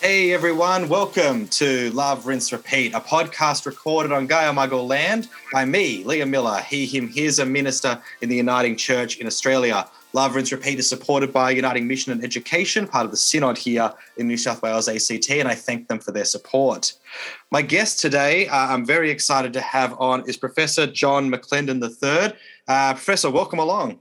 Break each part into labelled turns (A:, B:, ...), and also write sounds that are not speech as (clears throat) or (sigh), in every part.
A: Hey everyone, welcome to Love, Rinse, Repeat, a podcast recorded on Gayamaygal land by me, Liam Miller, he, him, he's a minister in the Uniting Church in Australia. Love, Rinse, Repeat is supported by Uniting Mission and Education, part of the Synod here in New South Wales ACT, and I thank them for their support. My guest today, uh, I'm very excited to have on, is Professor John McClendon III. Uh, Professor, welcome along.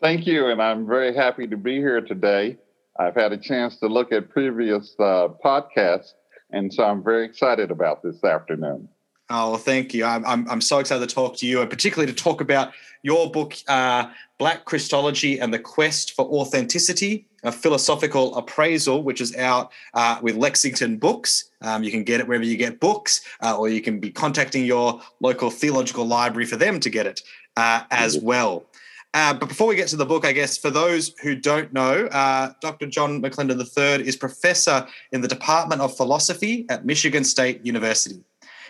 B: Thank you, and I'm very happy to be here today. I've had a chance to look at previous uh, podcasts, and so I'm very excited about this afternoon.
A: Oh, well, thank you. I'm, I'm, I'm, so excited to talk to you, and particularly to talk about your book, uh, Black Christology and the Quest for Authenticity, a philosophical appraisal, which is out uh, with Lexington Books. Um, you can get it wherever you get books, uh, or you can be contacting your local theological library for them to get it uh, as well. Uh, but before we get to the book, I guess for those who don't know, uh, Dr. John McClendon III is professor in the Department of Philosophy at Michigan State University.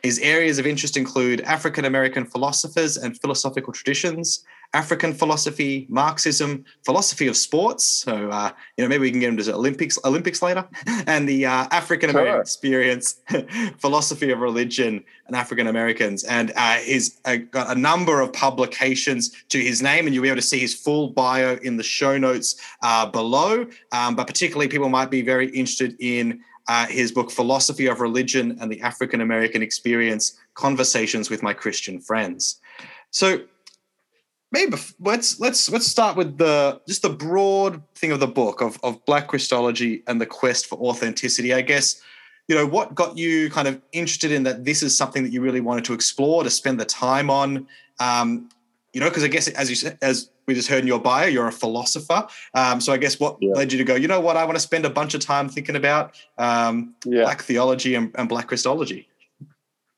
A: His areas of interest include African American philosophers and philosophical traditions, African philosophy, Marxism, philosophy of sports. So uh, you know maybe we can get into Olympics Olympics later, (laughs) and the uh, African American sure. experience, (laughs) philosophy of religion and African Americans. And uh, he's uh, got a number of publications to his name, and you'll be able to see his full bio in the show notes uh, below. Um, but particularly, people might be very interested in. Uh, his book philosophy of religion and the african american experience conversations with my christian friends. So maybe let's let's let's start with the just the broad thing of the book of of black christology and the quest for authenticity. I guess you know what got you kind of interested in that this is something that you really wanted to explore to spend the time on? Um, you know because i guess as you said as we just heard in your bio you're a philosopher um, so i guess what yeah. led you to go you know what i want to spend a bunch of time thinking about um, yeah. black theology and, and black christology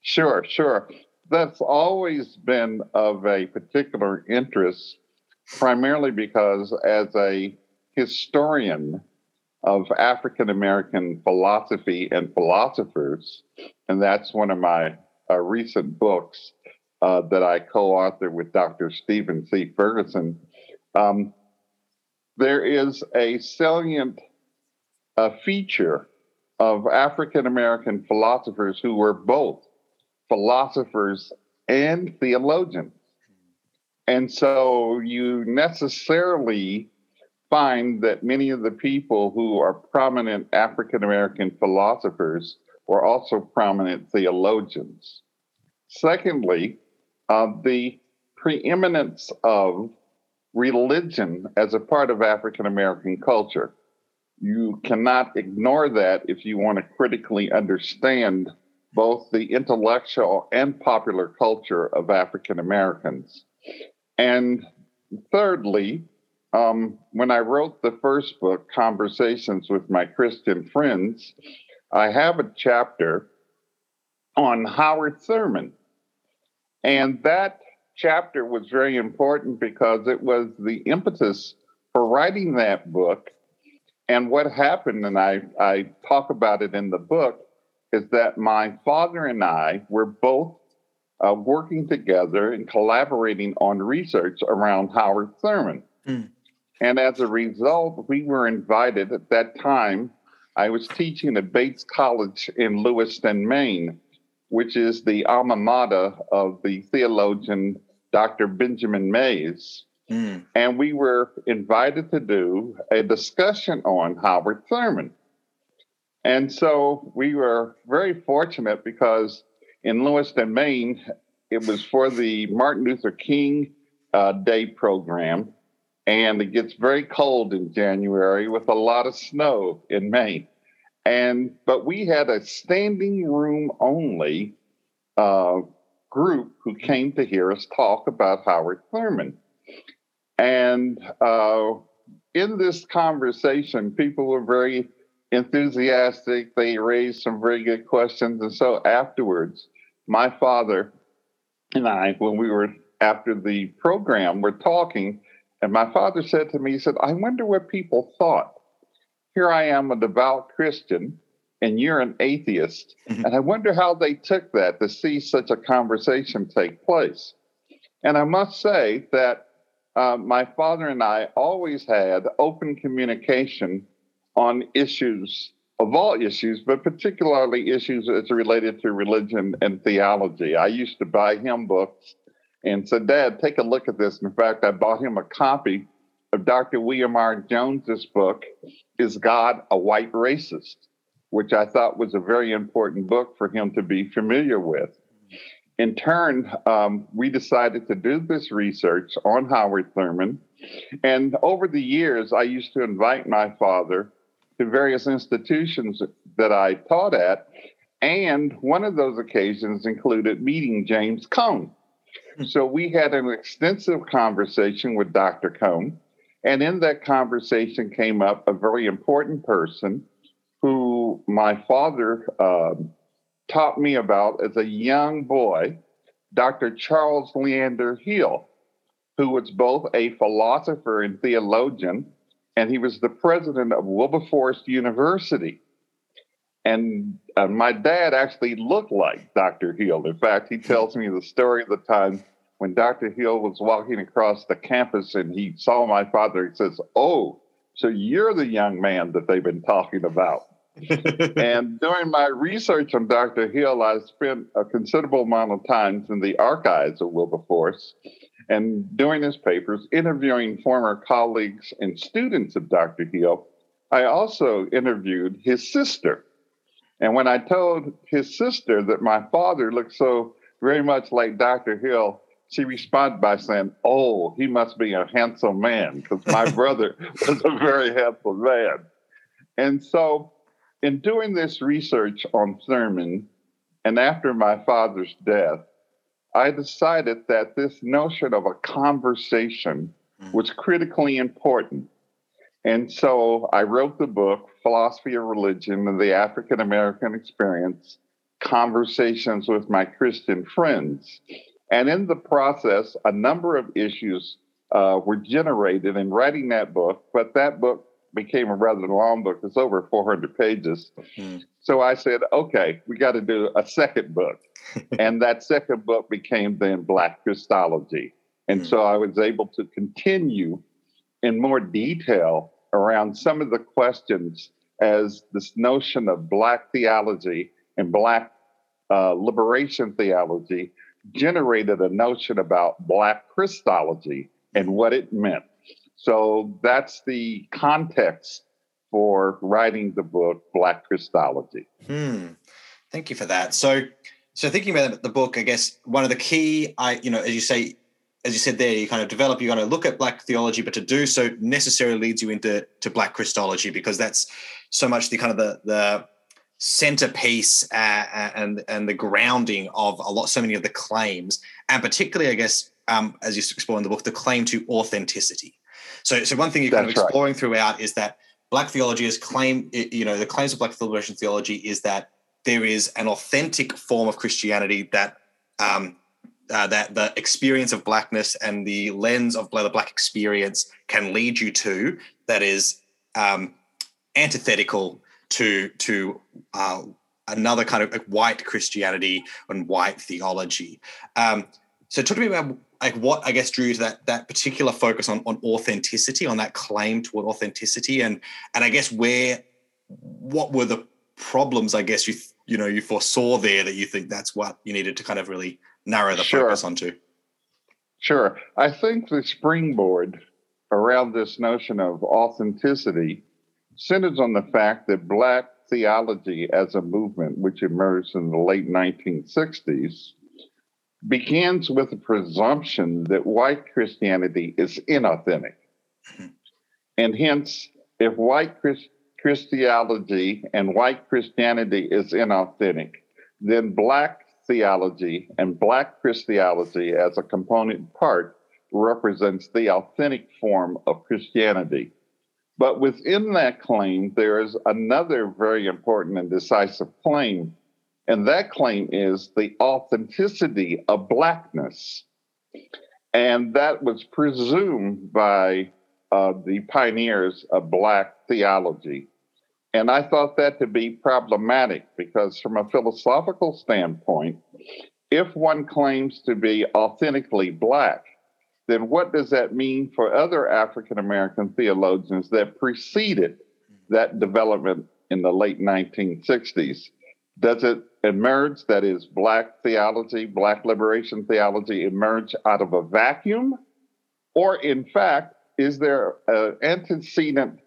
B: sure sure that's always been of a particular interest, primarily because as a historian of African American philosophy and philosophers, and that's one of my uh, recent books uh, that I co authored with Dr. Stephen C. Ferguson. Um, there is a salient uh, feature of African American philosophers who were both philosophers and theologians. And so you necessarily find that many of the people who are prominent African American philosophers were also prominent theologians. Secondly, uh, the preeminence of religion as a part of African American culture. You cannot ignore that if you want to critically understand both the intellectual and popular culture of African Americans. And thirdly, um, when I wrote the first book, Conversations with My Christian Friends, I have a chapter on Howard Thurman. And that chapter was very important because it was the impetus for writing that book. And what happened, and I, I talk about it in the book, is that my father and I were both uh, working together and collaborating on research around Howard Thurman. Mm. And as a result, we were invited at that time. I was teaching at Bates College in Lewiston, Maine, which is the alma mater of the theologian Dr. Benjamin Mays. Mm. And we were invited to do a discussion on Howard Thurman. And so we were very fortunate because in Lewiston, Maine, it was for the Martin Luther King uh, Day program. And it gets very cold in January with a lot of snow in Maine. And but we had a standing room only uh, group who came to hear us talk about Howard Thurman. And uh, in this conversation, people were very enthusiastic. They raised some very good questions. And so afterwards, my father and I, when we were after the program, were talking, and my father said to me, he said, I wonder what people thought. Here I am, a devout Christian, and you're an atheist. Mm-hmm. And I wonder how they took that to see such a conversation take place. And I must say that uh, my father and I always had open communication on issues of all issues, but particularly issues that's related to religion and theology. I used to buy him books and said, Dad, take a look at this. In fact, I bought him a copy of Dr. William R. Jones's book, Is God a White Racist? which I thought was a very important book for him to be familiar with. In turn, um, we decided to do this research on Howard Thurman. And over the years, I used to invite my father to various institutions that I taught at. And one of those occasions included meeting James Cone. Hmm. So we had an extensive conversation with Dr. Cone. And in that conversation came up a very important person who my father um, taught me about as a young boy, Dr. Charles Leander Hill, who was both a philosopher and theologian, and he was the president of Wilberforce University. And uh, my dad actually looked like Dr. Hill. In fact, he tells me the story of the time when Dr. Hill was walking across the campus and he saw my father. He says, Oh, so you're the young man that they've been talking about. (laughs) and during my research on Dr. Hill, I spent a considerable amount of time in the archives of Wilberforce and doing his papers, interviewing former colleagues and students of Dr. Hill. I also interviewed his sister. And when I told his sister that my father looked so very much like Dr. Hill, she responded by saying, Oh, he must be a handsome man, because my (laughs) brother was a very handsome man. And so, in doing this research on Thurman, and after my father's death, I decided that this notion of a conversation mm. was critically important. And so I wrote the book, Philosophy of Religion and the African American Experience Conversations with My Christian Friends. And in the process, a number of issues uh, were generated in writing that book, but that book became a rather long book. It's over 400 pages. Mm-hmm. So I said, okay, we got to do a second book. (laughs) and that second book became then Black Christology. And mm-hmm. so I was able to continue in more detail around some of the questions as this notion of Black theology and Black uh, liberation theology generated a notion about Black Christology and what it meant. So that's the context for writing the book Black Christology.
A: Hmm. Thank you for that. So, so thinking about the book, I guess one of the key, I you know, as you say, as you said there, you kind of develop, you're going to look at Black theology, but to do so necessarily leads you into to Black Christology because that's so much the kind of the the centerpiece uh, uh, and and the grounding of a lot so many of the claims and particularly i guess um, as you explore in the book the claim to authenticity so so one thing you're kind of exploring right. throughout is that black theology is claim you know the claims of black liberation theology is that there is an authentic form of christianity that um, uh, that the experience of blackness and the lens of the black experience can lead you to that is um, antithetical to to uh, another kind of like white Christianity and white theology. Um, so talk to me about like what I guess drew you to that that particular focus on on authenticity, on that claim toward authenticity, and and I guess where what were the problems I guess you you know you foresaw there that you think that's what you needed to kind of really narrow the sure. focus onto.
B: Sure, I think the springboard around this notion of authenticity centers on the fact that Black theology as a movement, which emerged in the late 1960s, begins with a presumption that white Christianity is inauthentic. And hence, if white Christ- Christianity and white Christianity is inauthentic, then Black theology and Black Christianity as a component part represents the authentic form of Christianity. But within that claim, there is another very important and decisive claim, and that claim is the authenticity of Blackness. And that was presumed by uh, the pioneers of Black theology. And I thought that to be problematic because, from a philosophical standpoint, if one claims to be authentically Black, then what does that mean for other African American theologians that preceded that development in the late 1960s. Does it emerge, that is, Black theology, Black liberation theology, emerge out of a vacuum? Or, in fact, is there an antecedent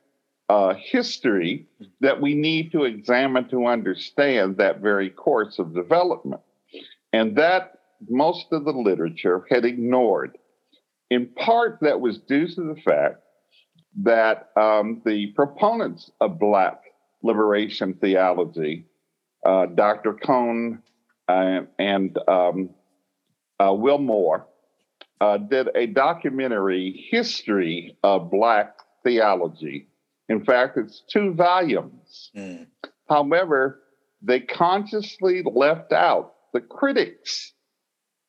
B: uh, history that we need to examine to understand that very course of development? And that most of the literature had ignored. In part, that was due to the fact that um, the proponents of Black liberation theology, uh, Dr. Cone uh, and um, uh, Wilmore, uh, did a documentary history of Black theology. In fact, it's two volumes. Mm. However, they consciously left out the critics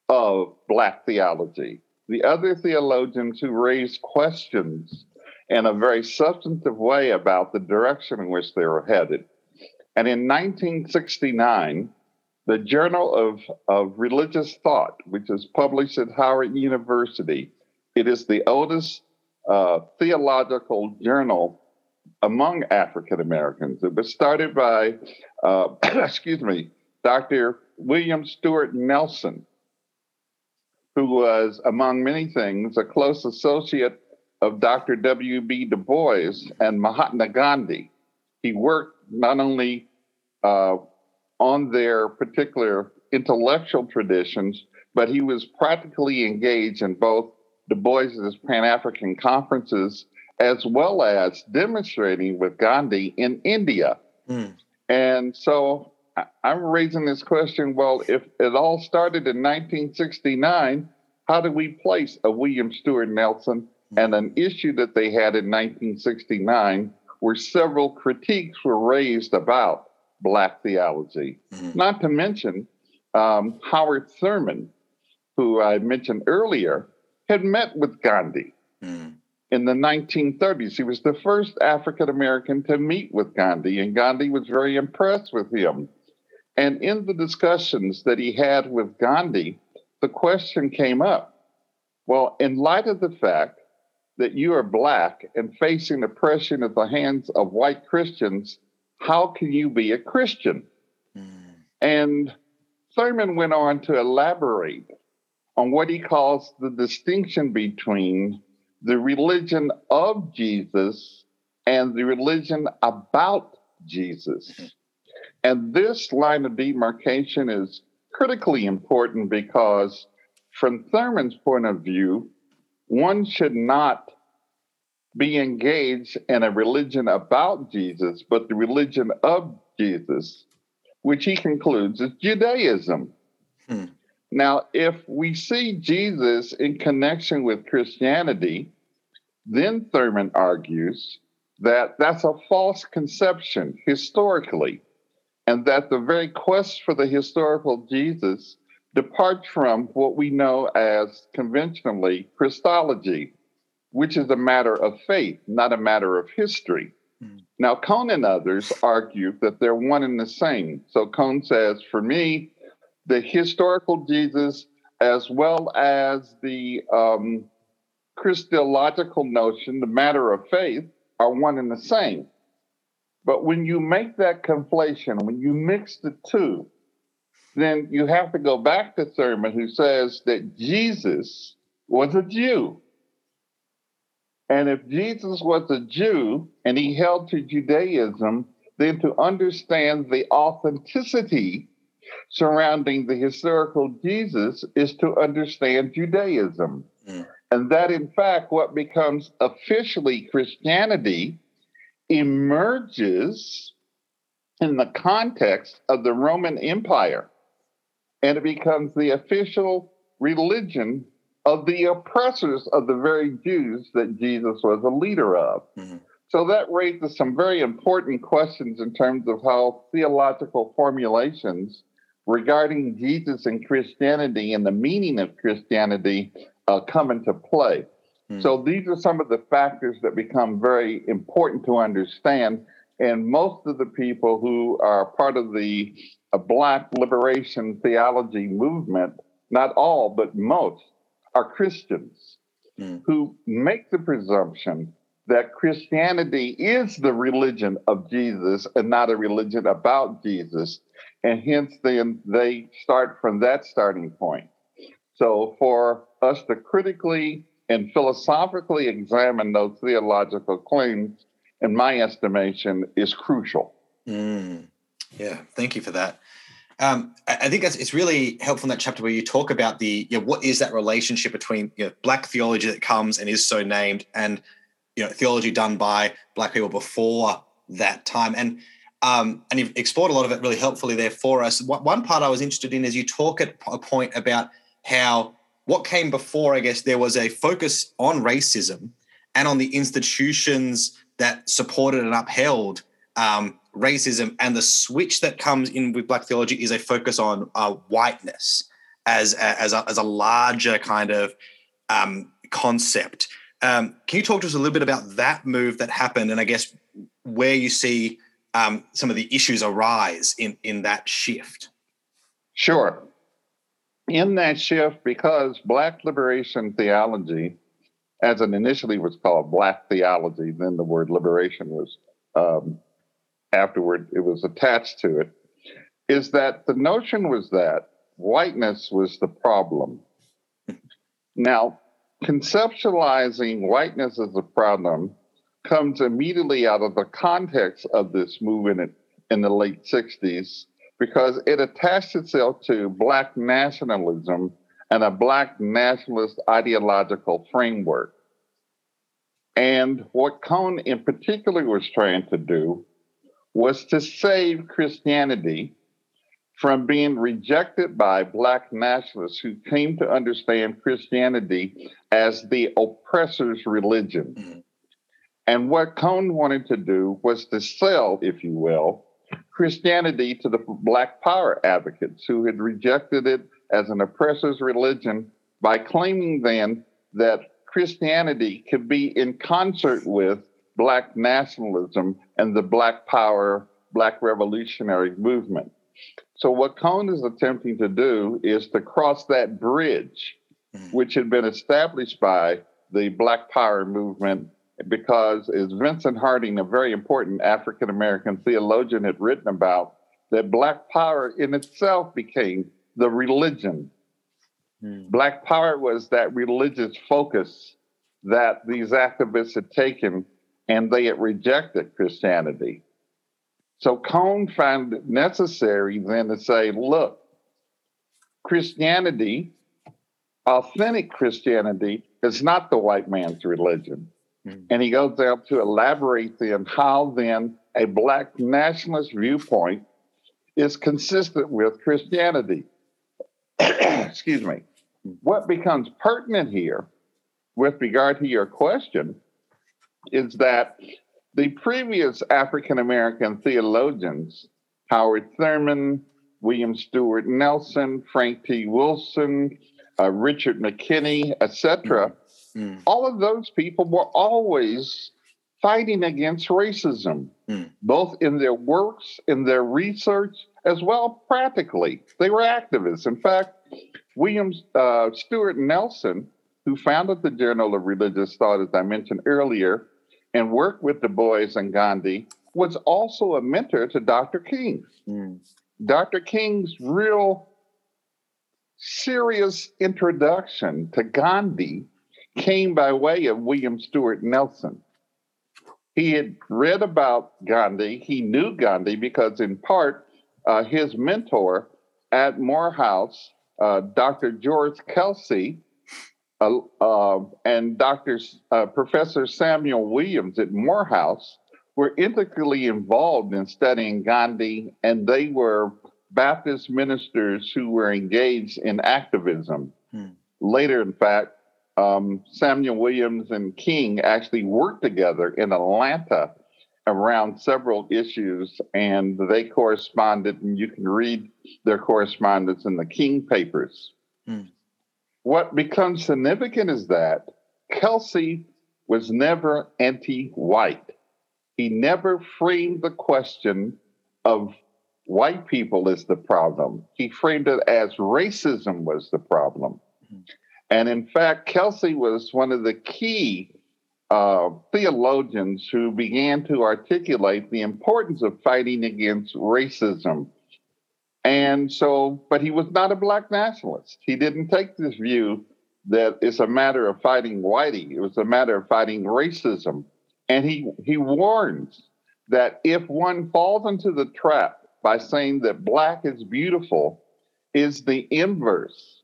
B: of Black theology, the other theologians who raised questions in a very substantive way about the direction in which they were headed. And in 1969, the Journal of, of Religious Thought, which is published at Howard University, it is the oldest uh, theological journal among African Americans. It was started by, uh, (clears throat) excuse me, Dr. William Stewart Nelson, who was, among many things, a close associate of Dr. W.B. Du Bois and Mahatma Gandhi. He worked not only uh, on their particular intellectual traditions, but he was practically engaged in both Du Bois's Pan African conferences as well as demonstrating with Gandhi in India. Mm. And so I'm raising this question well, if it all started in 1969, how do we place a William Stewart Nelson and an issue that they had in 1969 where several critiques were raised about Black theology. Mm-hmm. Not to mention um, Howard Thurman, who I mentioned earlier, had met with Gandhi mm-hmm. in the 1930s. He was the first African American to meet with Gandhi, and Gandhi was very impressed with him. And in the discussions that he had with Gandhi, the question came up well, in light of the fact that you are black and facing oppression at the hands of white Christians, how can you be a Christian? Mm. And Thurman went on to elaborate on what he calls the distinction between the religion of Jesus and the religion about Jesus. And this line of demarcation is critically important because, from Thurman's point of view, one should not be engaged in a religion about Jesus, but the religion of Jesus, which he concludes is Judaism. Hmm. Now, if we see Jesus in connection with Christianity, then Thurman argues that that's a false conception historically, and that the very quest for the historical Jesus departs from what we know as conventionally Christology, which is a matter of faith, not a matter of history. Mm. Now, Cone and others argue that they're one and the same. So Cone says, for me, the historical Jesus as well as the um, Christological notion, the matter of faith, are one and the same. But when you make that conflation, when you mix the two, then you have to go back to Thurman, who says that Jesus was a Jew. And if Jesus was a Jew and he held to Judaism, then to understand the authenticity surrounding the historical Jesus is to understand Judaism. Mm. And that, in fact, what becomes officially Christianity emerges in the context of the Roman Empire. And it becomes the official religion of the oppressors of the very Jews that Jesus was a leader of. Mm-hmm. So that raises some very important questions in terms of how theological formulations regarding Jesus and Christianity and the meaning of Christianity uh, come into play. Mm-hmm. So these are some of the factors that become very important to understand. And most of the people who are part of the uh, Black liberation theology movement, not all, but most, are Christians mm. who make the presumption that Christianity is the religion of Jesus and not a religion about Jesus. And hence, then they start from that starting point. So, for us to critically and philosophically examine those theological claims, in my estimation, is crucial.
A: Mm. Yeah, thank you for that. Um, I think it's really helpful in that chapter where you talk about the you know, what is that relationship between you know, black theology that comes and is so named and you know theology done by black people before that time and um, and you've explored a lot of it really helpfully there for us. One part I was interested in is you talk at a point about how what came before, I guess, there was a focus on racism and on the institutions that supported and upheld um, racism. And the switch that comes in with Black theology is a focus on uh, whiteness as a, as, a, as a larger kind of um, concept. Um, can you talk to us a little bit about that move that happened, and I guess where you see um, some of the issues arise in in that shift?
B: Sure. In that shift, because Black liberation theology, as it initially was called Black theology, then the word liberation was um, afterward, it was attached to it, is that the notion was that whiteness was the problem. Now, conceptualizing whiteness as a problem comes immediately out of the context of this movement in the late 60s because it attached itself to Black nationalism and a Black nationalist ideological framework. And what Cone in particular was trying to do was to save Christianity from being rejected by Black nationalists who came to understand Christianity as the oppressor's religion. Mm-hmm. And what Cone wanted to do was to sell, if you will, Christianity to the Black power advocates who had rejected it as an oppressor's religion by claiming then that Christianity could be in concert with Black nationalism and the Black power, Black revolutionary movement. So, what Cone is attempting to do is to cross that bridge, mm-hmm. which had been established by the Black Power movement, because, as Vincent Harding, a very important African American theologian, had written about, that Black Power in itself became the religion. Mm. Black Power was that religious focus that these activists had taken and they had rejected Christianity. So Cone found it necessary then to say, look, Christianity, authentic Christianity, is not the white man's religion. Mm-hmm. And he goes on to elaborate then how then a black nationalist viewpoint is consistent with Christianity. (clears throat) Excuse me. What becomes pertinent here with regard to your question is that the previous African American theologians, Howard Thurman, William Stewart Nelson, Frank T. Wilson, uh, Richard McKinney, etc., mm. all of those people were always fighting against racism, mm. both in their works, in their research, as well practically. They were activists. In fact, William uh, Stewart Nelson, who founded the Journal of Religious Thought, as I mentioned earlier, and worked with Du Bois and Gandhi, was also a mentor to Dr. King. Mm. Dr. King's real serious introduction to Gandhi came by way of William Stewart Nelson. He had read about Gandhi. He knew Gandhi because, in part, uh, his mentor at Morehouse, uh, Dr. George Kelsey, uh, uh, and Dr. Uh, Professor Samuel Williams at Morehouse were integrally involved in studying Gandhi, and they were Baptist ministers who were engaged in activism. Hmm. Later, in fact, um, Samuel Williams and King actually worked together in Atlanta around several issues, and they corresponded, and you can read their correspondence in the King papers. Hmm. What becomes significant is that Kelsey was never anti white. He never framed the question of white people as the problem. He framed it as racism was the problem. Mm-hmm. And in fact, Kelsey was one of the key uh, theologians who began to articulate the importance of fighting against racism. And so, but he was not a black nationalist. He didn't take this view that it's a matter of fighting whitey. It was a matter of fighting racism. And he, he warns that if one falls into the trap by saying that black is beautiful, is the inverse.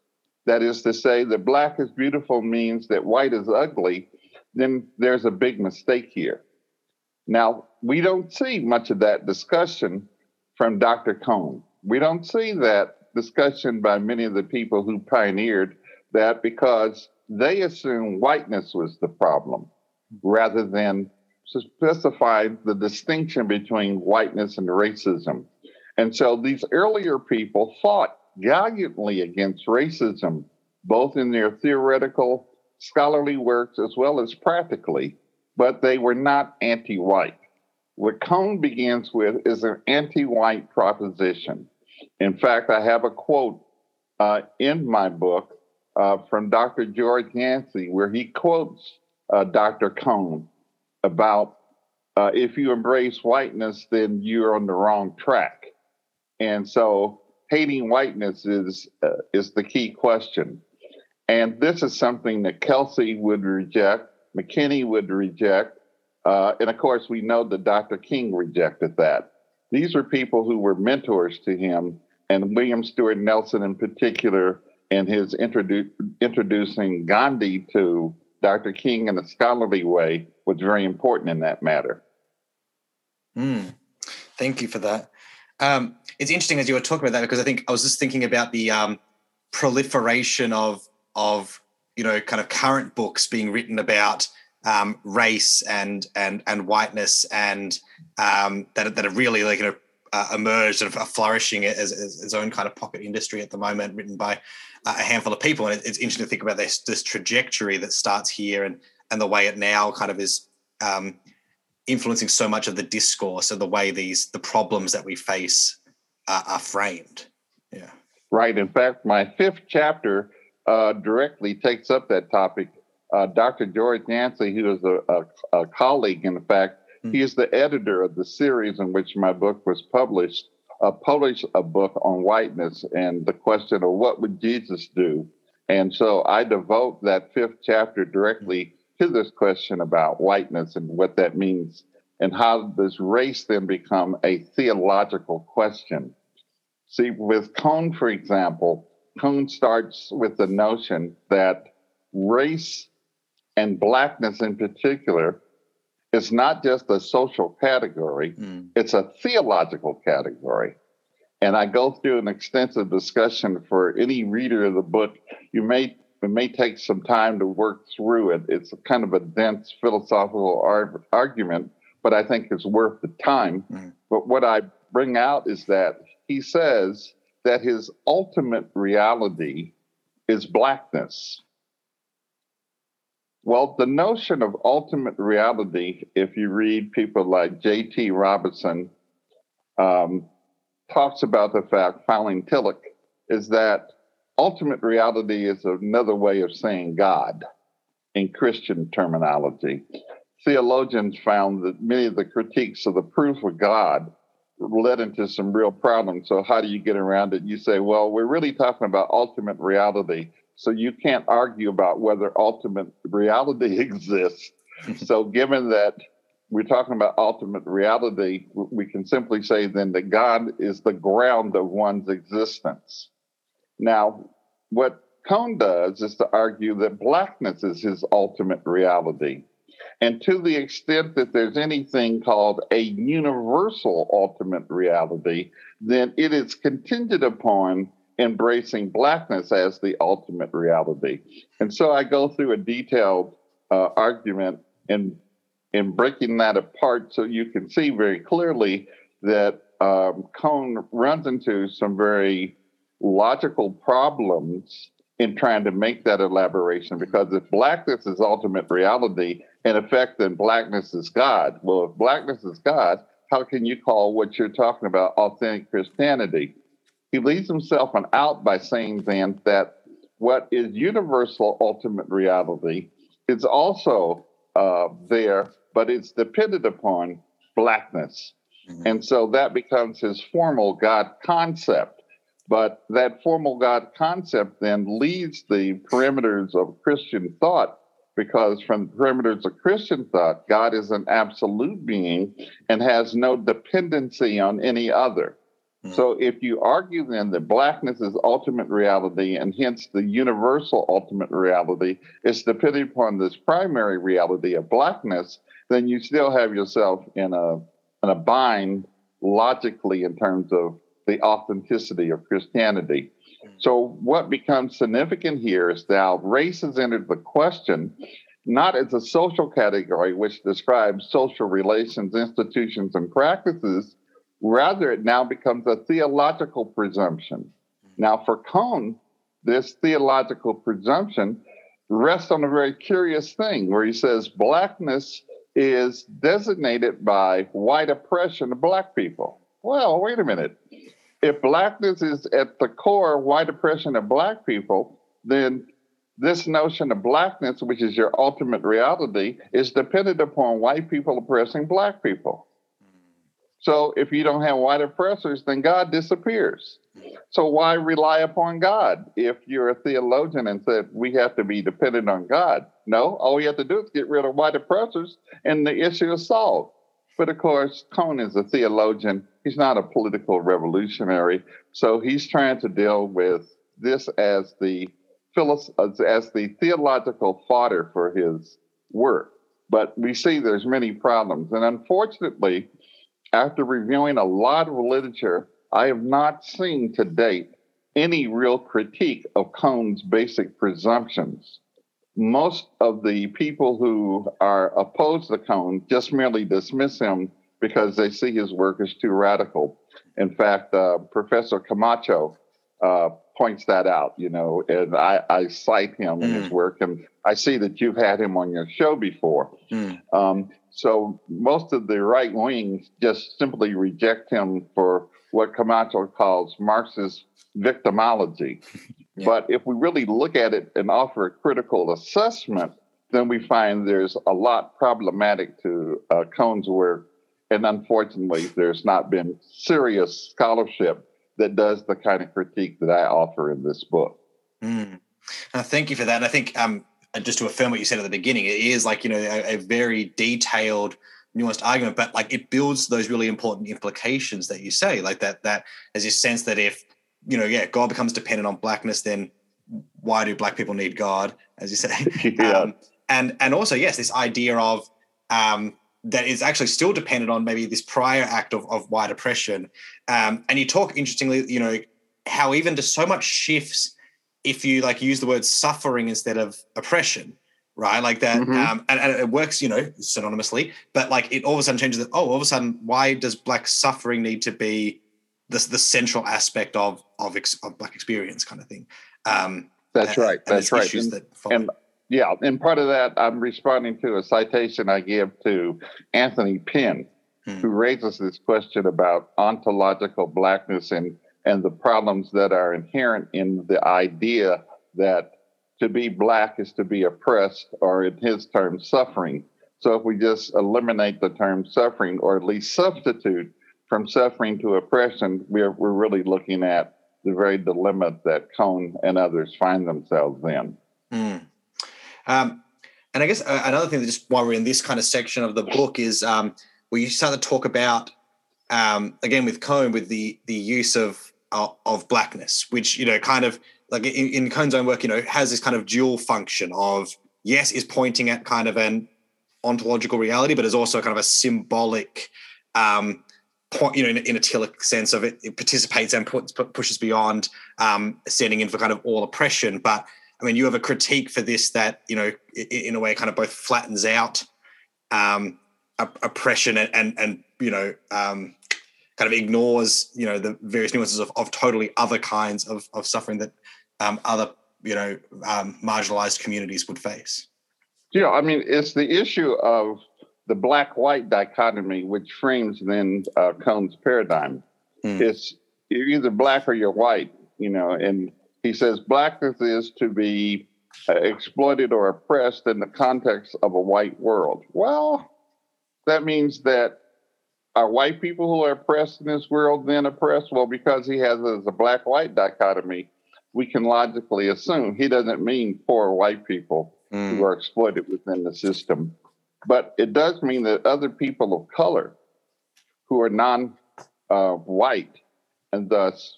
B: That is to say, that black is beautiful means that white is ugly, then there's a big mistake here. Now, we don't see much of that discussion from Dr. Cone. We don't see that discussion by many of the people who pioneered that because they assume whiteness was the problem rather than specify the distinction between whiteness and racism. And so these earlier people fought valiantly against racism, both in their theoretical scholarly works as well as practically, but they were not anti white. What Cone begins with is an anti white proposition. In fact, I have a quote uh, in my book uh, from Dr. George Yancy, where he quotes uh, Dr. Cone about uh, if you embrace whiteness, then you're on the wrong track. And so hating whiteness is, uh, is the key question. And this is something that Kelsey would reject, McKinney would reject. Uh, and of course, we know that Dr. King rejected that. These are people who were mentors to him, and William Stewart Nelson in particular and his introdu- introducing Gandhi to Dr. King in a scholarly way was very important in that matter.
A: Mm, thank you for that. Um, it's interesting as you were talking about that because I think I was just thinking about the um, proliferation of of you know kind of current books being written about um, race and and and whiteness and um, that that are really like you know uh, emerged and are flourishing as, as its own kind of pocket industry at the moment, written by a handful of people. And it's interesting to think about this this trajectory that starts here and and the way it now kind of is um, influencing so much of the discourse and the way these the problems that we face are, are framed. Yeah.
B: Right. In fact, my fifth chapter uh, directly takes up that topic. Uh, Dr. George Yancy, who is a, a, a colleague, in fact, mm-hmm. he is the editor of the series in which my book was published uh, published a book on whiteness and the question of what would Jesus do. And so I devote that fifth chapter directly to this question about whiteness and what that means and how does race then become a theological question. See, with Cone, for example, Cone starts with the notion that race and blackness in particular it's not just a social category, mm. it's a theological category. And I go through an extensive discussion for any reader of the book. You may it may take some time to work through it. It's kind of a dense philosophical ar- argument, but I think it's worth the time. Mm. But what I bring out is that he says that his ultimate reality is blackness. Well, the notion of ultimate reality, if you read people like J.T. Robinson, um, talks about the fact, Fowling Tillich, is that ultimate reality is another way of saying God in Christian terminology. Theologians found that many of the critiques of the proof of God led into some real problems. So, how do you get around it? You say, well, we're really talking about ultimate reality. So you can't argue about whether ultimate reality (laughs) exists. (laughs) so given that we're talking about ultimate reality, we can simply say then that God is the ground of one's existence. Now, what Cone does is to argue that blackness is his ultimate reality. And to the extent that there's anything called a universal ultimate reality, then it is contingent upon embracing blackness as the ultimate reality. And so I go through a detailed uh, argument in in breaking that apart so you can see very clearly that um, Cone runs into some very logical problems in trying to make that elaboration because if blackness is ultimate reality, in effect, then blackness is God. Well, if blackness is God, how can you call what you're talking about authentic Christianity? he leaves himself an out by saying then that what is universal ultimate reality is also uh, there, but it's dependent upon blackness. Mm-hmm. And so that becomes his formal God concept. But that formal God concept then leads the perimeters of Christian thought because from the perimeters of Christian thought, God is an absolute being and has no dependency on any other. Mm-hmm. So if you argue then that blackness is ultimate reality and hence the universal ultimate reality is dependent upon this primary reality of blackness, then you still have yourself in a in a bind logically in terms of the authenticity of Christianity. Mm. So, what becomes significant here is that race has entered the question not as a social category which describes social relations, institutions, and practices. Rather, it now becomes a theological presumption. Mm. Now, for Cone, this theological presumption rests on a very curious thing where he says blackness is designated by white oppression of black people. Well, wait a minute if blackness is at the core white oppression of black people, then this notion of blackness, which is your ultimate reality, is dependent upon white people oppressing black people. So if you don't have white oppressors, then God disappears. So why rely upon God if you're a theologian and said we have to be dependent on God? No, all we have to do is get rid of white oppressors and the issue is solved. But of course, Cone is a theologian. He's not a political revolutionary. So he's trying to deal with this as the as the theological fodder for his work. But we see there's many problems. And unfortunately, after reviewing a lot of literature, I have not seen to date any real critique of Cone's basic presumptions most of the people who are opposed to Cone just merely dismiss him because they see his work as too radical. In fact, uh, Professor Camacho uh, points that out, you know, and I, I cite him mm. in his mm. work, and I see that you've had him on your show before. Mm. Um, so most of the right wings just simply reject him for what Camacho calls Marxist victimology. (laughs) But if we really look at it and offer a critical assessment, then we find there's a lot problematic to uh, Cone's work. And unfortunately, there's not been serious scholarship that does the kind of critique that I offer in this book.
A: Mm. Uh, thank you for that. And I think um, just to affirm what you said at the beginning, it is like, you know, a, a very detailed, nuanced argument, but like it builds those really important implications that you say, like that, that as this sense that if you know, yeah, God becomes dependent on blackness, then why do black people need God, as you say? (laughs) yeah. Um, and and also, yes, this idea of um, that is actually still dependent on maybe this prior act of, of white oppression. Um, and you talk interestingly, you know, how even just so much shifts if you like use the word suffering instead of oppression, right? Like that, mm-hmm. um, and, and, it works, you know, synonymously. But like it all of a sudden changes that. Oh, all of a sudden, why does black suffering need to be the, the central aspect of of, ex, of black experience kind of thing. Um,
B: that's and, right and that's right. and, that and, yeah and part of that i'm responding to a citation i give to anthony pinn hmm. who raises this question about ontological blackness and and the problems that are inherent in the idea that to be black is to be oppressed or in his terms suffering. So if we just eliminate the term suffering or at least substitute from suffering to oppression, we're, we're really looking at the very dilemma that Cone and others find themselves in.
A: Mm. Um, and I guess uh, another thing that just while we're in this kind of section of the book is um, where start to talk about um, again with Cone with the the use of uh, of blackness, which you know kind of like in, in own work, you know, has this kind of dual function of yes, is pointing at kind of an ontological reality, but is also kind of a symbolic um, point, you know, in, in a telic sense of it, it participates and puts, pushes beyond um, standing in for kind of all oppression. But I mean, you have a critique for this that you know, in, in a way, kind of both flattens out um, oppression and, and, and you know, um, kind of ignores you know the various nuances of, of totally other kinds of, of suffering that um, other you know um, marginalized communities would face.
B: Yeah, I mean, it's the issue of the black white dichotomy, which frames then uh, Cone's paradigm. Mm. It's you're either black or you're white, you know, and he says blackness is to be uh, exploited or oppressed in the context of a white world. Well, that means that are white people who are oppressed in this world then oppressed? Well, because he has a black white dichotomy, we can logically assume he doesn't mean poor white people mm. who are exploited within the system. But it does mean that other people of color who are non uh, white and thus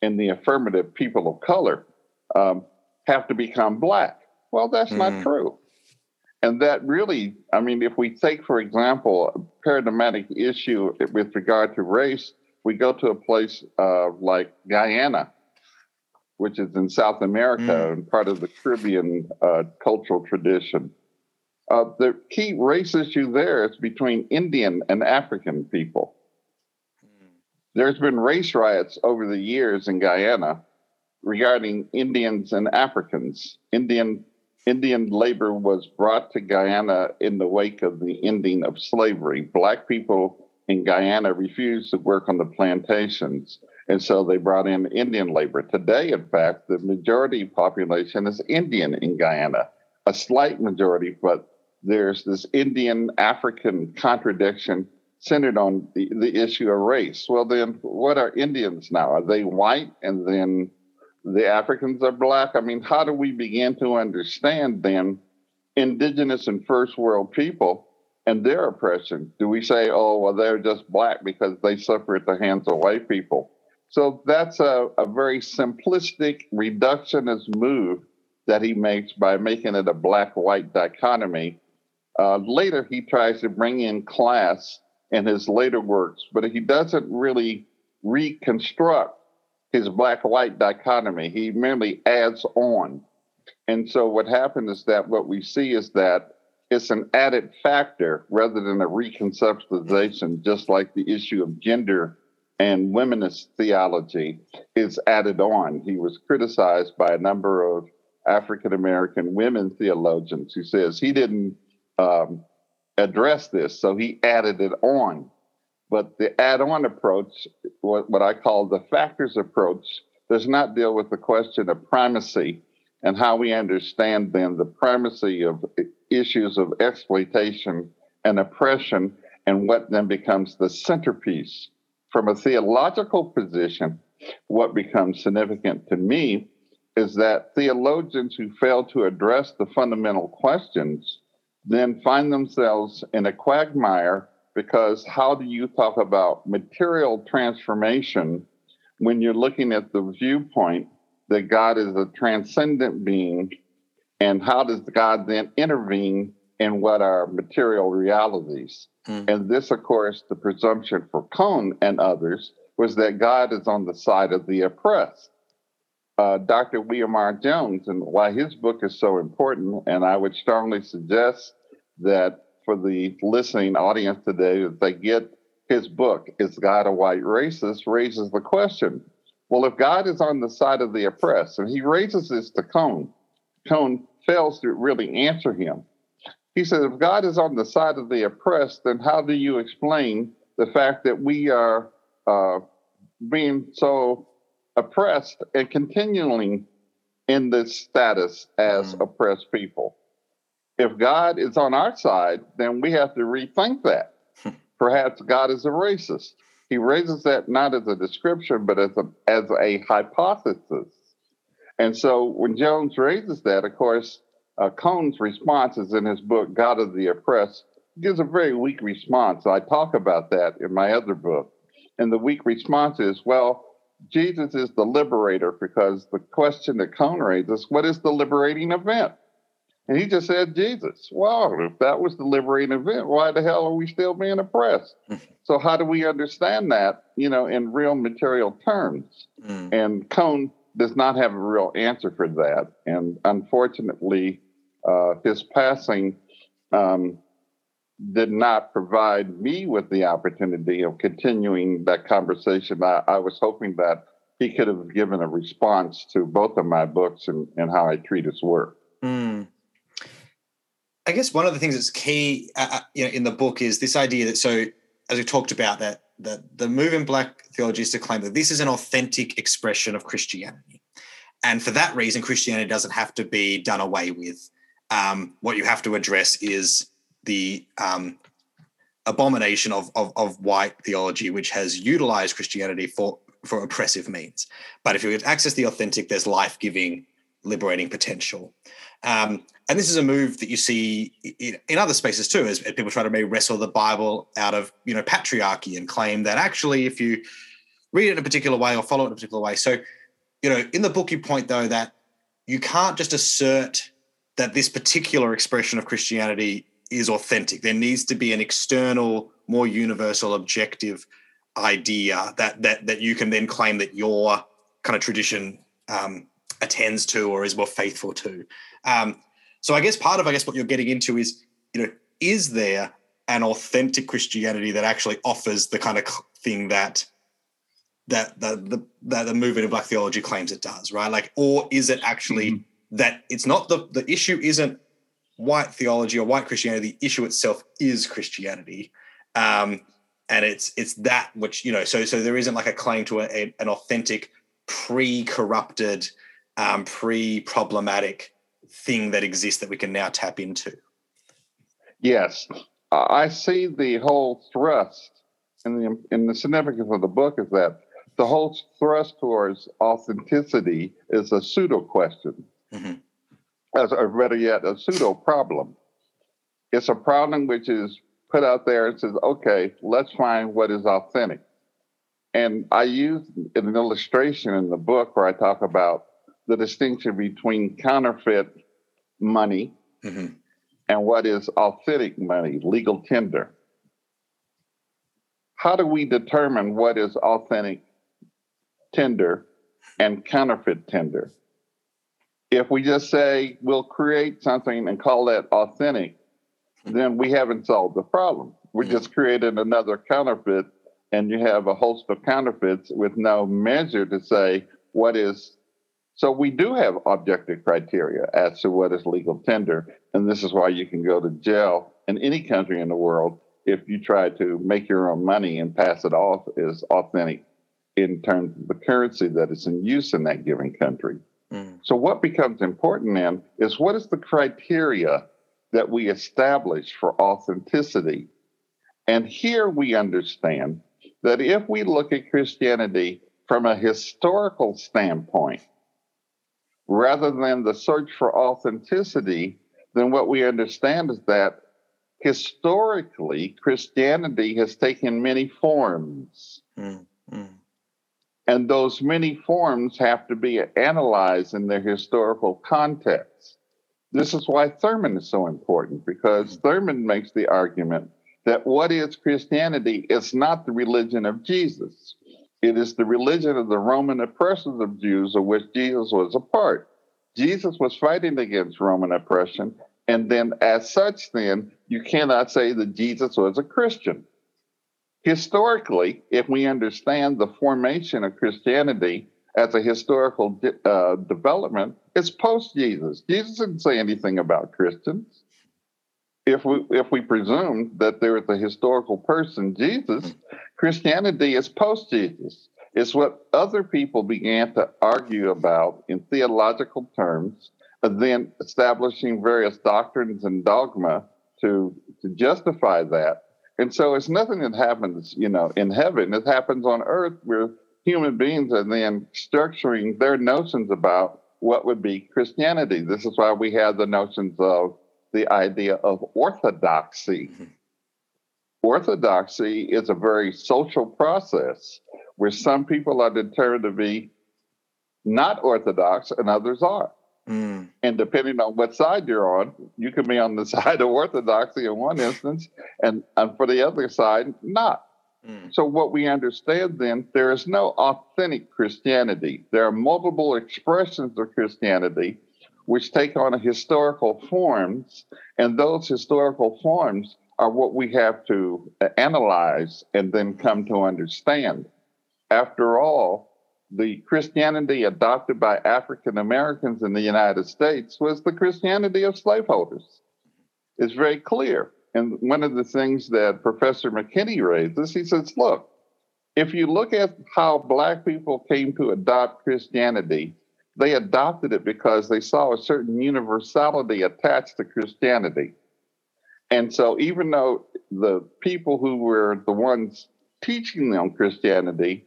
B: in the affirmative people of color um, have to become black. Well, that's mm. not true. And that really, I mean, if we take, for example, a paradigmatic issue with regard to race, we go to a place uh, like Guyana, which is in South America mm. and part of the Caribbean uh, cultural tradition. Uh, the key race issue there is between Indian and African people. Mm. There's been race riots over the years in Guyana regarding Indians and Africans. Indian Indian labor was brought to Guyana in the wake of the ending of slavery. Black people in Guyana refused to work on the plantations, and so they brought in Indian labor. Today, in fact, the majority population is Indian in Guyana, a slight majority, but there's this Indian African contradiction centered on the, the issue of race. Well, then, what are Indians now? Are they white and then the Africans are black. I mean, how do we begin to understand then indigenous and first world people and their oppression? Do we say, oh, well, they're just black because they suffer at the hands of white people? So that's a, a very simplistic reductionist move that he makes by making it a black white dichotomy. Uh, later, he tries to bring in class in his later works, but he doesn't really reconstruct his black white dichotomy. He merely adds on. And so what happened is that what we see is that it's an added factor rather than a reconceptualization, just like the issue of gender and womanist theology is added on. He was criticized by a number of African American women theologians who says he didn't um, address this, so he added it on. But the add on approach, what, what I call the factors approach, does not deal with the question of primacy and how we understand then the primacy of issues of exploitation and oppression and what then becomes the centerpiece. From a theological position, what becomes significant to me is that theologians who fail to address the fundamental questions then find themselves in a quagmire because how do you talk about material transformation when you're looking at the viewpoint that God is a transcendent being? And how does God then intervene in what are material realities? Mm. And this, of course, the presumption for Cone and others was that God is on the side of the oppressed. Uh, Dr. William R. Jones, and why his book is so important, and I would strongly suggest that for the listening audience today that they get his book, Is God a White Racist? raises the question well, if God is on the side of the oppressed, and he raises this to Cone, Cone fails to really answer him. He says, if God is on the side of the oppressed, then how do you explain the fact that we are uh, being so oppressed and continuing in this status as mm. oppressed people? if God is on our side, then we have to rethink that. Perhaps God is a racist. He raises that not as a description, but as a, as a hypothesis. And so when Jones raises that, of course, uh, Cone's response is in his book, God of the Oppressed. He gives a very weak response. I talk about that in my other book. And the weak response is, well, Jesus is the liberator because the question that Cone raises, what is the liberating event? And he just said, Jesus. Well, if that was the liberating event, why the hell are we still being oppressed? (laughs) so, how do we understand that, you know, in real material terms? Mm. And Cone does not have a real answer for that. And unfortunately, uh, his passing um, did not provide me with the opportunity of continuing that conversation. I, I was hoping that he could have given a response to both of my books and, and how I treat his work.
A: Mm. I guess one of the things that's key, uh, uh, you know, in the book is this idea that so as we talked about that the the move in black theology is to claim that this is an authentic expression of Christianity, and for that reason, Christianity doesn't have to be done away with. Um, what you have to address is the um, abomination of, of, of white theology, which has utilized Christianity for for oppressive means. But if you get access to the authentic, there's life giving, liberating potential. Um, and this is a move that you see in, in other spaces too, as, as, people try to maybe wrestle the Bible out of you know patriarchy and claim that actually, if you read it in a particular way or follow it in a particular way, so you know, in the book you point though that you can't just assert that this particular expression of Christianity is authentic. There needs to be an external, more universal, objective idea that that that you can then claim that your kind of tradition um, attends to or is more faithful to. Um, so I guess part of I guess what you're getting into is you know is there an authentic Christianity that actually offers the kind of thing that that the the that the movement of black theology claims it does, right? Like, or is it actually mm-hmm. that it's not the the issue isn't white theology or white Christianity. The issue itself is Christianity, um, and it's it's that which you know. So so there isn't like a claim to a, a, an authentic, pre-corrupted, um, pre-problematic thing that exists that we can now tap into.
B: Yes, I see the whole thrust and the and the significance of the book is that the whole thrust towards authenticity is a pseudo question. Mm-hmm as or better yet, a pseudo problem. It's a problem which is put out there and says, okay, let's find what is authentic. And I use an illustration in the book where I talk about the distinction between counterfeit money mm-hmm. and what is authentic money, legal tender. How do we determine what is authentic tender and counterfeit tender? If we just say we'll create something and call that authentic, hmm. then we haven't solved the problem. We hmm. just created another counterfeit, and you have a host of counterfeits with no measure to say what is. So we do have objective criteria as to what is legal tender, and this is why you can go to jail in any country in the world if you try to make your own money and pass it off as authentic in terms of the currency that is in use in that given country. Mm. So, what becomes important then is what is the criteria that we establish for authenticity? And here we understand that if we look at Christianity from a historical standpoint, rather than the search for authenticity, then what we understand is that historically, Christianity has taken many forms. And those many forms have to be analyzed in their historical context. This is why Thurman is so important, because Thurman makes the argument that what is Christianity is not the religion of Jesus. It is the religion of the Roman oppressors of Jews, of which Jesus was a part. Jesus was fighting against Roman oppression. And then, as such, then, you cannot say that Jesus was a Christian historically, if we understand the formation of Christianity as a historical uh, development, it's post Jesus. Jesus didn't say anything about Christians. If we if we presume that there is a historical person, Jesus, Christianity is post Jesus. It's what other people began to argue about in theological terms, and then establishing various doctrines and dogma to to justify that. And so it's nothing that happens, you know, in heaven. It happens on earth where human beings are then structuring their notions about what would be Christianity. This is why we have the notions of the idea of orthodoxy. Mm-hmm. Orthodoxy is a very social process where some people are determined to be not orthodox and others are. Mm. And depending on what side you're on, you can be on the (laughs) side of orthodoxy in one instance, and, and for the other side, not. Mm. So, what we understand then, there is no authentic Christianity. There are multiple expressions of Christianity which take on historical forms, and those historical forms are what we have to analyze and then come to understand. After all, the Christianity adopted by African Americans in the United States was the Christianity of slaveholders. It's very clear. And one of the things that Professor McKinney raises, he says, look, if you look at how Black people came to adopt Christianity, they adopted it because they saw a certain universality attached to Christianity. And so, even though the people who were the ones teaching them Christianity,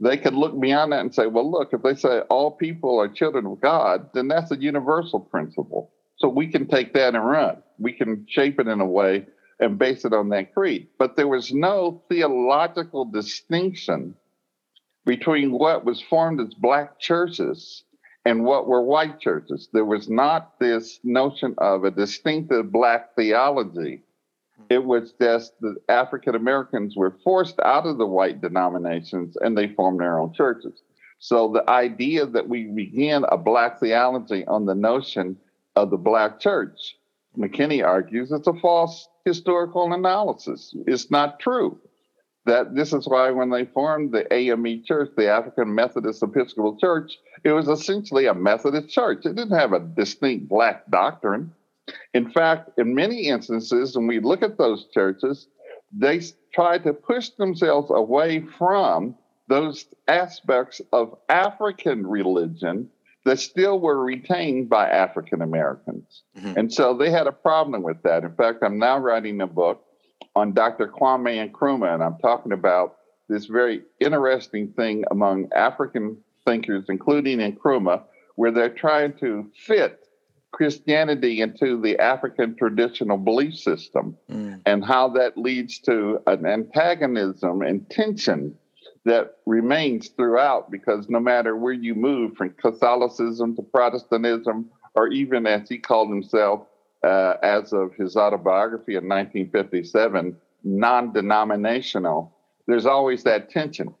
B: they could look beyond that and say, well, look, if they say all people are children of God, then that's a universal principle. So we can take that and run. We can shape it in a way and base it on that creed. But there was no theological distinction between what was formed as black churches and what were white churches. There was not this notion of a distinctive black theology. Mm-hmm. It was just that African Americans were forced out of the white denominations and they formed their own churches. So the idea that we begin a black theology on the notion of the black church, McKinney argues, it's a false historical analysis. It's not true that this is why when they formed the AME Church, the African Methodist Episcopal Church, it was essentially a Methodist church. It didn't have a distinct black doctrine. In fact, in many instances, when we look at those churches, they tried to push themselves away from those aspects of African religion that still were retained by African Americans. Mm-hmm. And so they had a problem with that. In fact, I'm now writing a book on Dr. Kwame Nkrumah, and I'm talking about this very interesting thing among African thinkers, including Nkrumah, where they're trying to fit Christianity into the African traditional belief system mm. and how that leads to an antagonism and tension that remains throughout because no matter where you move from Catholicism to Protestantism, or even as he called himself, uh, as of his autobiography in 1957, non denominational, there's always that tension.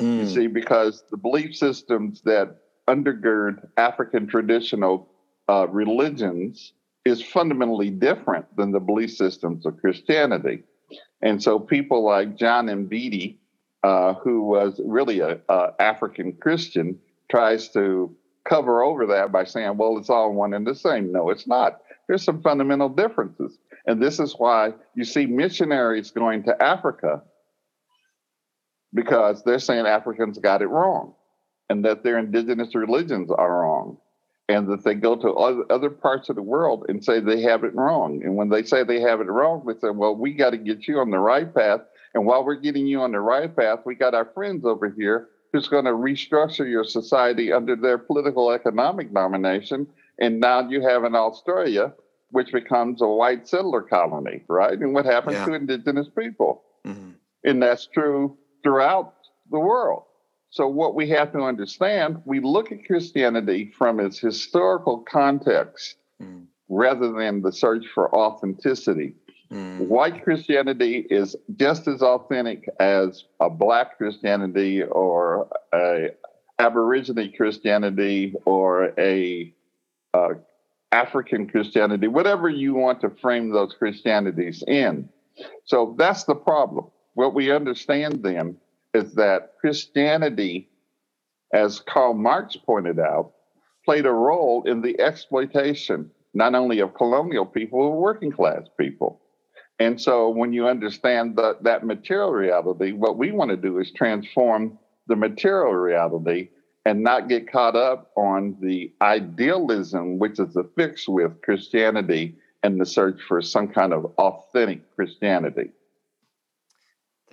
B: Mm. You see, because the belief systems that undergird African traditional uh, religions is fundamentally different than the belief systems of Christianity. And so people like John Mbiti, uh, who was really an African Christian, tries to cover over that by saying, well, it's all one and the same. No, it's not there's some fundamental differences. And this is why you see missionaries going to Africa because they're saying Africans got it wrong and that their indigenous religions are wrong and that they go to other parts of the world and say they have it wrong. And when they say they have it wrong, they say, well, we got to get you on the right path. And while we're getting you on the right path, we got our friends over here who's going to restructure your society under their political economic domination and now you have an Australia, which becomes a white settler colony, right? And what happens yeah. to indigenous people? Mm-hmm. And that's true throughout the world. So, what we have to understand, we look at Christianity from its historical context mm. rather than the search for authenticity. Mm. White Christianity is just as authentic as a black Christianity or a Aborigine Christianity or a uh, African Christianity, whatever you want to frame those Christianities in. So that's the problem. What we understand then is that Christianity, as Karl Marx pointed out, played a role in the exploitation not only of colonial people, but working class people. And so when you understand the, that material reality, what we want to do is transform the material reality and not get caught up on the idealism which is affixed with Christianity and the search for some kind of authentic Christianity.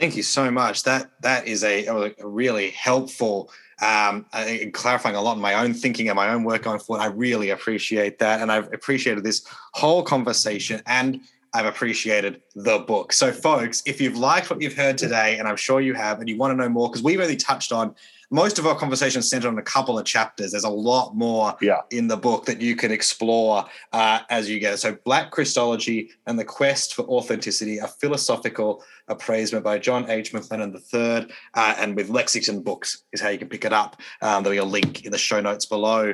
A: Thank you so much. That that is a, a really helpful um, clarifying a lot in my own thinking and my own work going forward. I really appreciate that, and I've appreciated this whole conversation and. I've appreciated the book. So, folks, if you've liked what you've heard today, and I'm sure you have, and you want to know more, because we've only touched on most of our conversations centered on a couple of chapters. There's a lot more yeah. in the book that you can explore uh, as you go. So, Black Christology and the Quest for Authenticity, a philosophical appraisement by John H. McClendon III, uh, and with Lexington Books is how you can pick it up. Um, there'll be a link in the show notes below.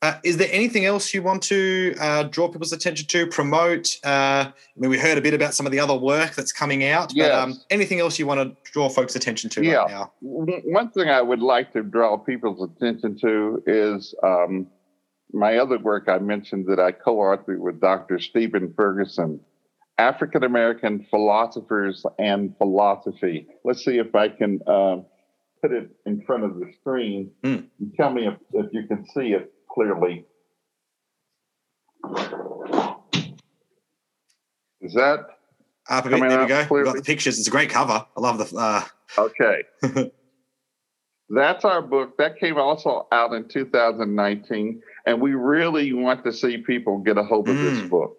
A: Uh, is there anything else you want to uh, draw people's attention to, promote? Uh, I mean, we heard a bit about some of the other work that's coming out, yes. but um, anything else you want to draw folks' attention to
B: yeah.
A: right now?
B: One thing I would like to draw people's attention to is um, my other work I mentioned that I co authored with Dr. Stephen Ferguson African American Philosophers and Philosophy. Let's see if I can uh, put it in front of the screen. Mm. Tell me if, if you can see it. Clearly. Is that
A: up a bit? There we go. We've got the pictures. It's a great cover. I love the. Uh...
B: Okay. (laughs) That's our book. That came also out in 2019. And we really want to see people get a hold of mm. this book.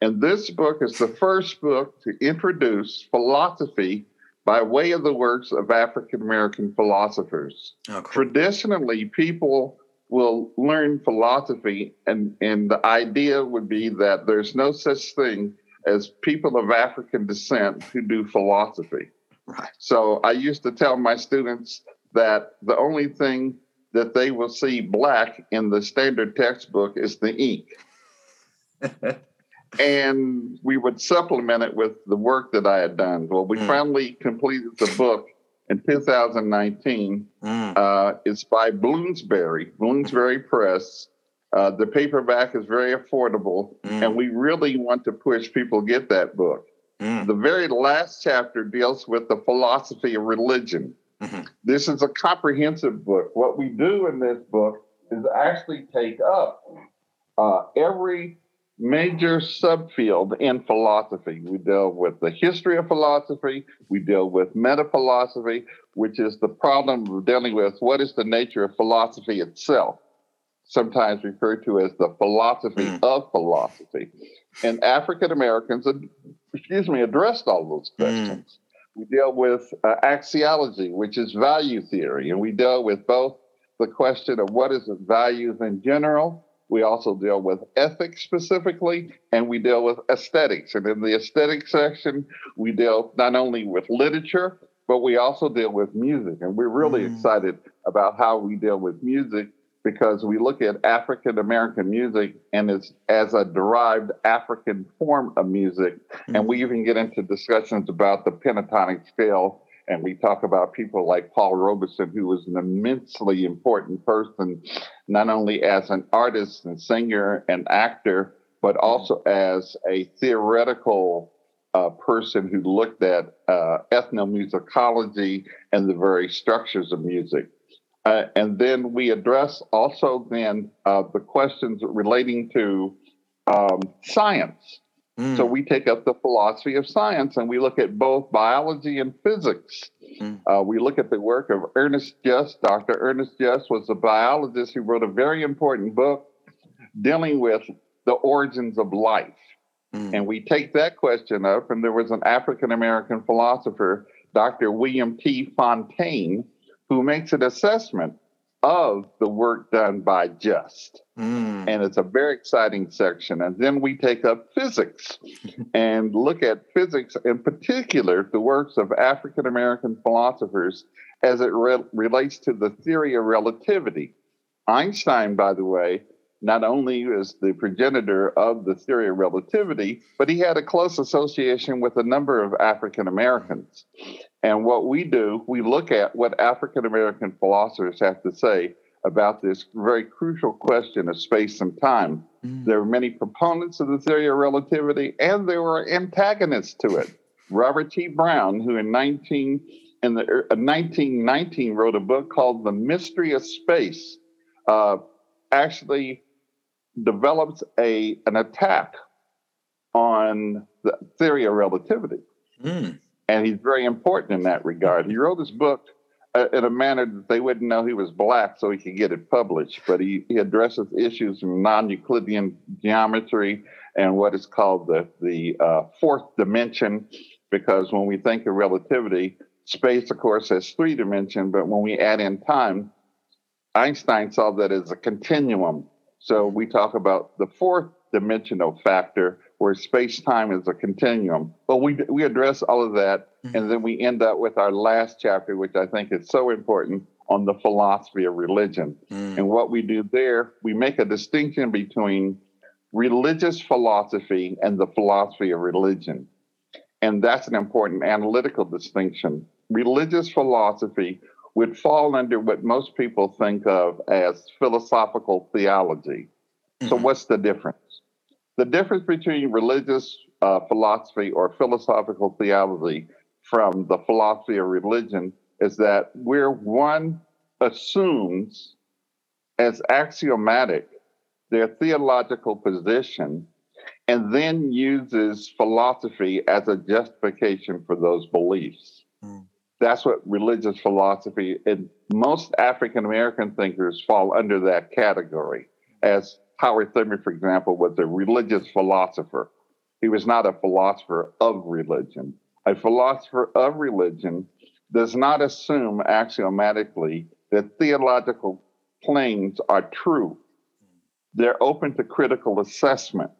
B: And this book is the first book to introduce philosophy by way of the works of African American philosophers. Okay. Traditionally, people will learn philosophy, and, and the idea would be that there's no such thing as people of African descent who do philosophy. Right. So I used to tell my students that the only thing that they will see black in the standard textbook is the ink. (laughs) and we would supplement it with the work that I had done. Well, we mm. finally completed the book in 2019. Mm. Uh, it's by Bloomsbury, Bloomsbury Press. Uh, the paperback is very affordable, mm. and we really want to push people get that book. Mm. The very last chapter deals with the philosophy of religion. Mm-hmm. This is a comprehensive book. What we do in this book is actually take up uh, every major subfield in philosophy. We deal with the history of philosophy, we deal with meta philosophy, which is the problem of dealing with what is the nature of philosophy itself, sometimes referred to as the philosophy mm. of philosophy. And African Americans, excuse me, addressed all those mm. questions. Mm. We deal with uh, axiology, which is value theory, and we deal with both the question of what is the values in general we also deal with ethics specifically, and we deal with aesthetics. And in the aesthetic section, we deal not only with literature, but we also deal with music. And we're really mm. excited about how we deal with music because we look at African American music and it's as a derived African form of music. Mm. And we even get into discussions about the pentatonic scale and we talk about people like Paul Robeson, who was an immensely important person, not only as an artist and singer and actor, but also as a theoretical uh, person who looked at uh, ethnomusicology and the very structures of music. Uh, and then we address also then uh, the questions relating to um, science Mm. So we take up the philosophy of science and we look at both biology and physics. Mm. Uh, we look at the work of Ernest Just. Dr. Ernest Just was a biologist who wrote a very important book dealing with the origins of life. Mm. And we take that question up, and there was an African American philosopher, Dr. William T. Fontaine, who makes an assessment of the work done by Just. Mm. And it's a very exciting section. And then we take up physics (laughs) and look at physics, in particular, the works of African American philosophers as it re- relates to the theory of relativity. Einstein, by the way, not only is the progenitor of the theory of relativity, but he had a close association with a number of African Americans. And what we do, we look at what African American philosophers have to say about this very crucial question of space and time. Mm. There are many proponents of the theory of relativity, and there were antagonists to it. Robert T. Browne, who in 19 in the uh, 1919 wrote a book called The Mystery of Space, uh, actually develops a an attack on the theory of relativity. Mm and he's very important in that regard. He wrote his book uh, in a manner that they wouldn't know he was black, so he could get it published. But he, he addresses issues from non-Euclidean geometry and what is called the the uh, fourth dimension, because when we think of relativity, space, of course, has three dimensions, but when we add in time, Einstein saw that as a continuum. So we talk about the fourth dimensional factor where space time is a continuum. But we, we address all of that. Mm-hmm. And then we end up with our last chapter, which I think is so important on the philosophy of religion. Mm. And what we do there, we make a distinction between religious philosophy and the philosophy of religion. And that's an important analytical distinction. Religious philosophy would fall under what most people think of as philosophical theology. Mm-hmm. So, what's the difference? The difference between religious uh, philosophy or philosophical theology from the philosophy of religion is that where one assumes as axiomatic their theological position and then uses philosophy as a justification for those beliefs. Mm. That's what religious philosophy and most African American thinkers fall under that category. As Howard Thurman, for example, was a religious philosopher. He was not a philosopher of religion. A philosopher of religion does not assume axiomatically that theological claims are true. They're open to critical assessment.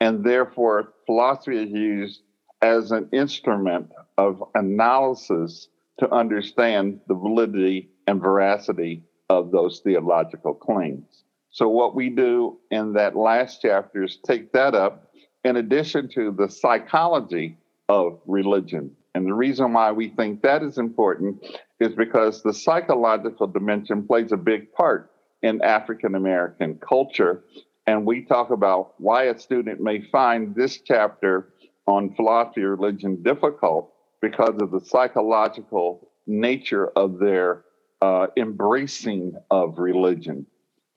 B: And therefore, philosophy is used as an instrument of analysis to understand the validity and veracity of those theological claims. So, what we do in that last chapter is take that up in addition to the psychology of religion. And the reason why we think that is important is because the psychological dimension plays a big part in African American culture. And we talk about why a student may find this chapter on philosophy of religion difficult because of the psychological nature of their uh, embracing of religion.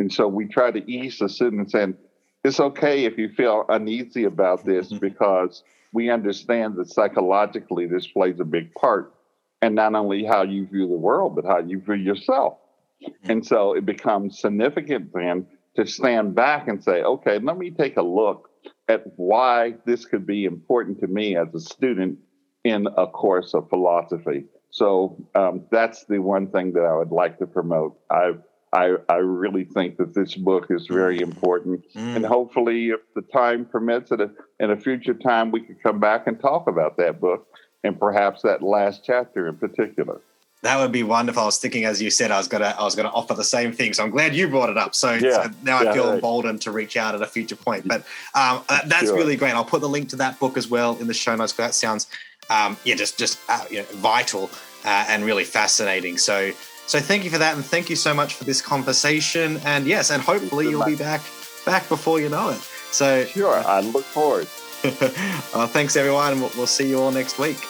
B: And so we try to ease the students and it's okay if you feel uneasy about this mm-hmm. because we understand that psychologically this plays a big part and not only how you view the world, but how you view yourself. Mm-hmm. And so it becomes significant then to stand back and say, okay, let me take a look at why this could be important to me as a student in a course of philosophy. So um, that's the one thing that I would like to promote. I, I, I really think that this book is very mm. important, mm. and hopefully, if the time permits, it in a future time, we could come back and talk about that book and perhaps that last chapter in particular.
A: That would be wonderful. I was thinking, as you said, I was gonna I was gonna offer the same thing. So I'm glad you brought it up. So, yeah, so now yeah, I feel right. emboldened to reach out at a future point. But um, uh, that's sure. really great. I'll put the link to that book as well in the show notes. Because that sounds um, yeah, just just uh, you know, vital uh, and really fascinating. So so thank you for that, and thank you so much for this conversation. And yes, and hopefully you'll be back back before you know it. So
B: sure, I look forward. (laughs)
A: uh, thanks everyone. We'll, we'll see you all next week.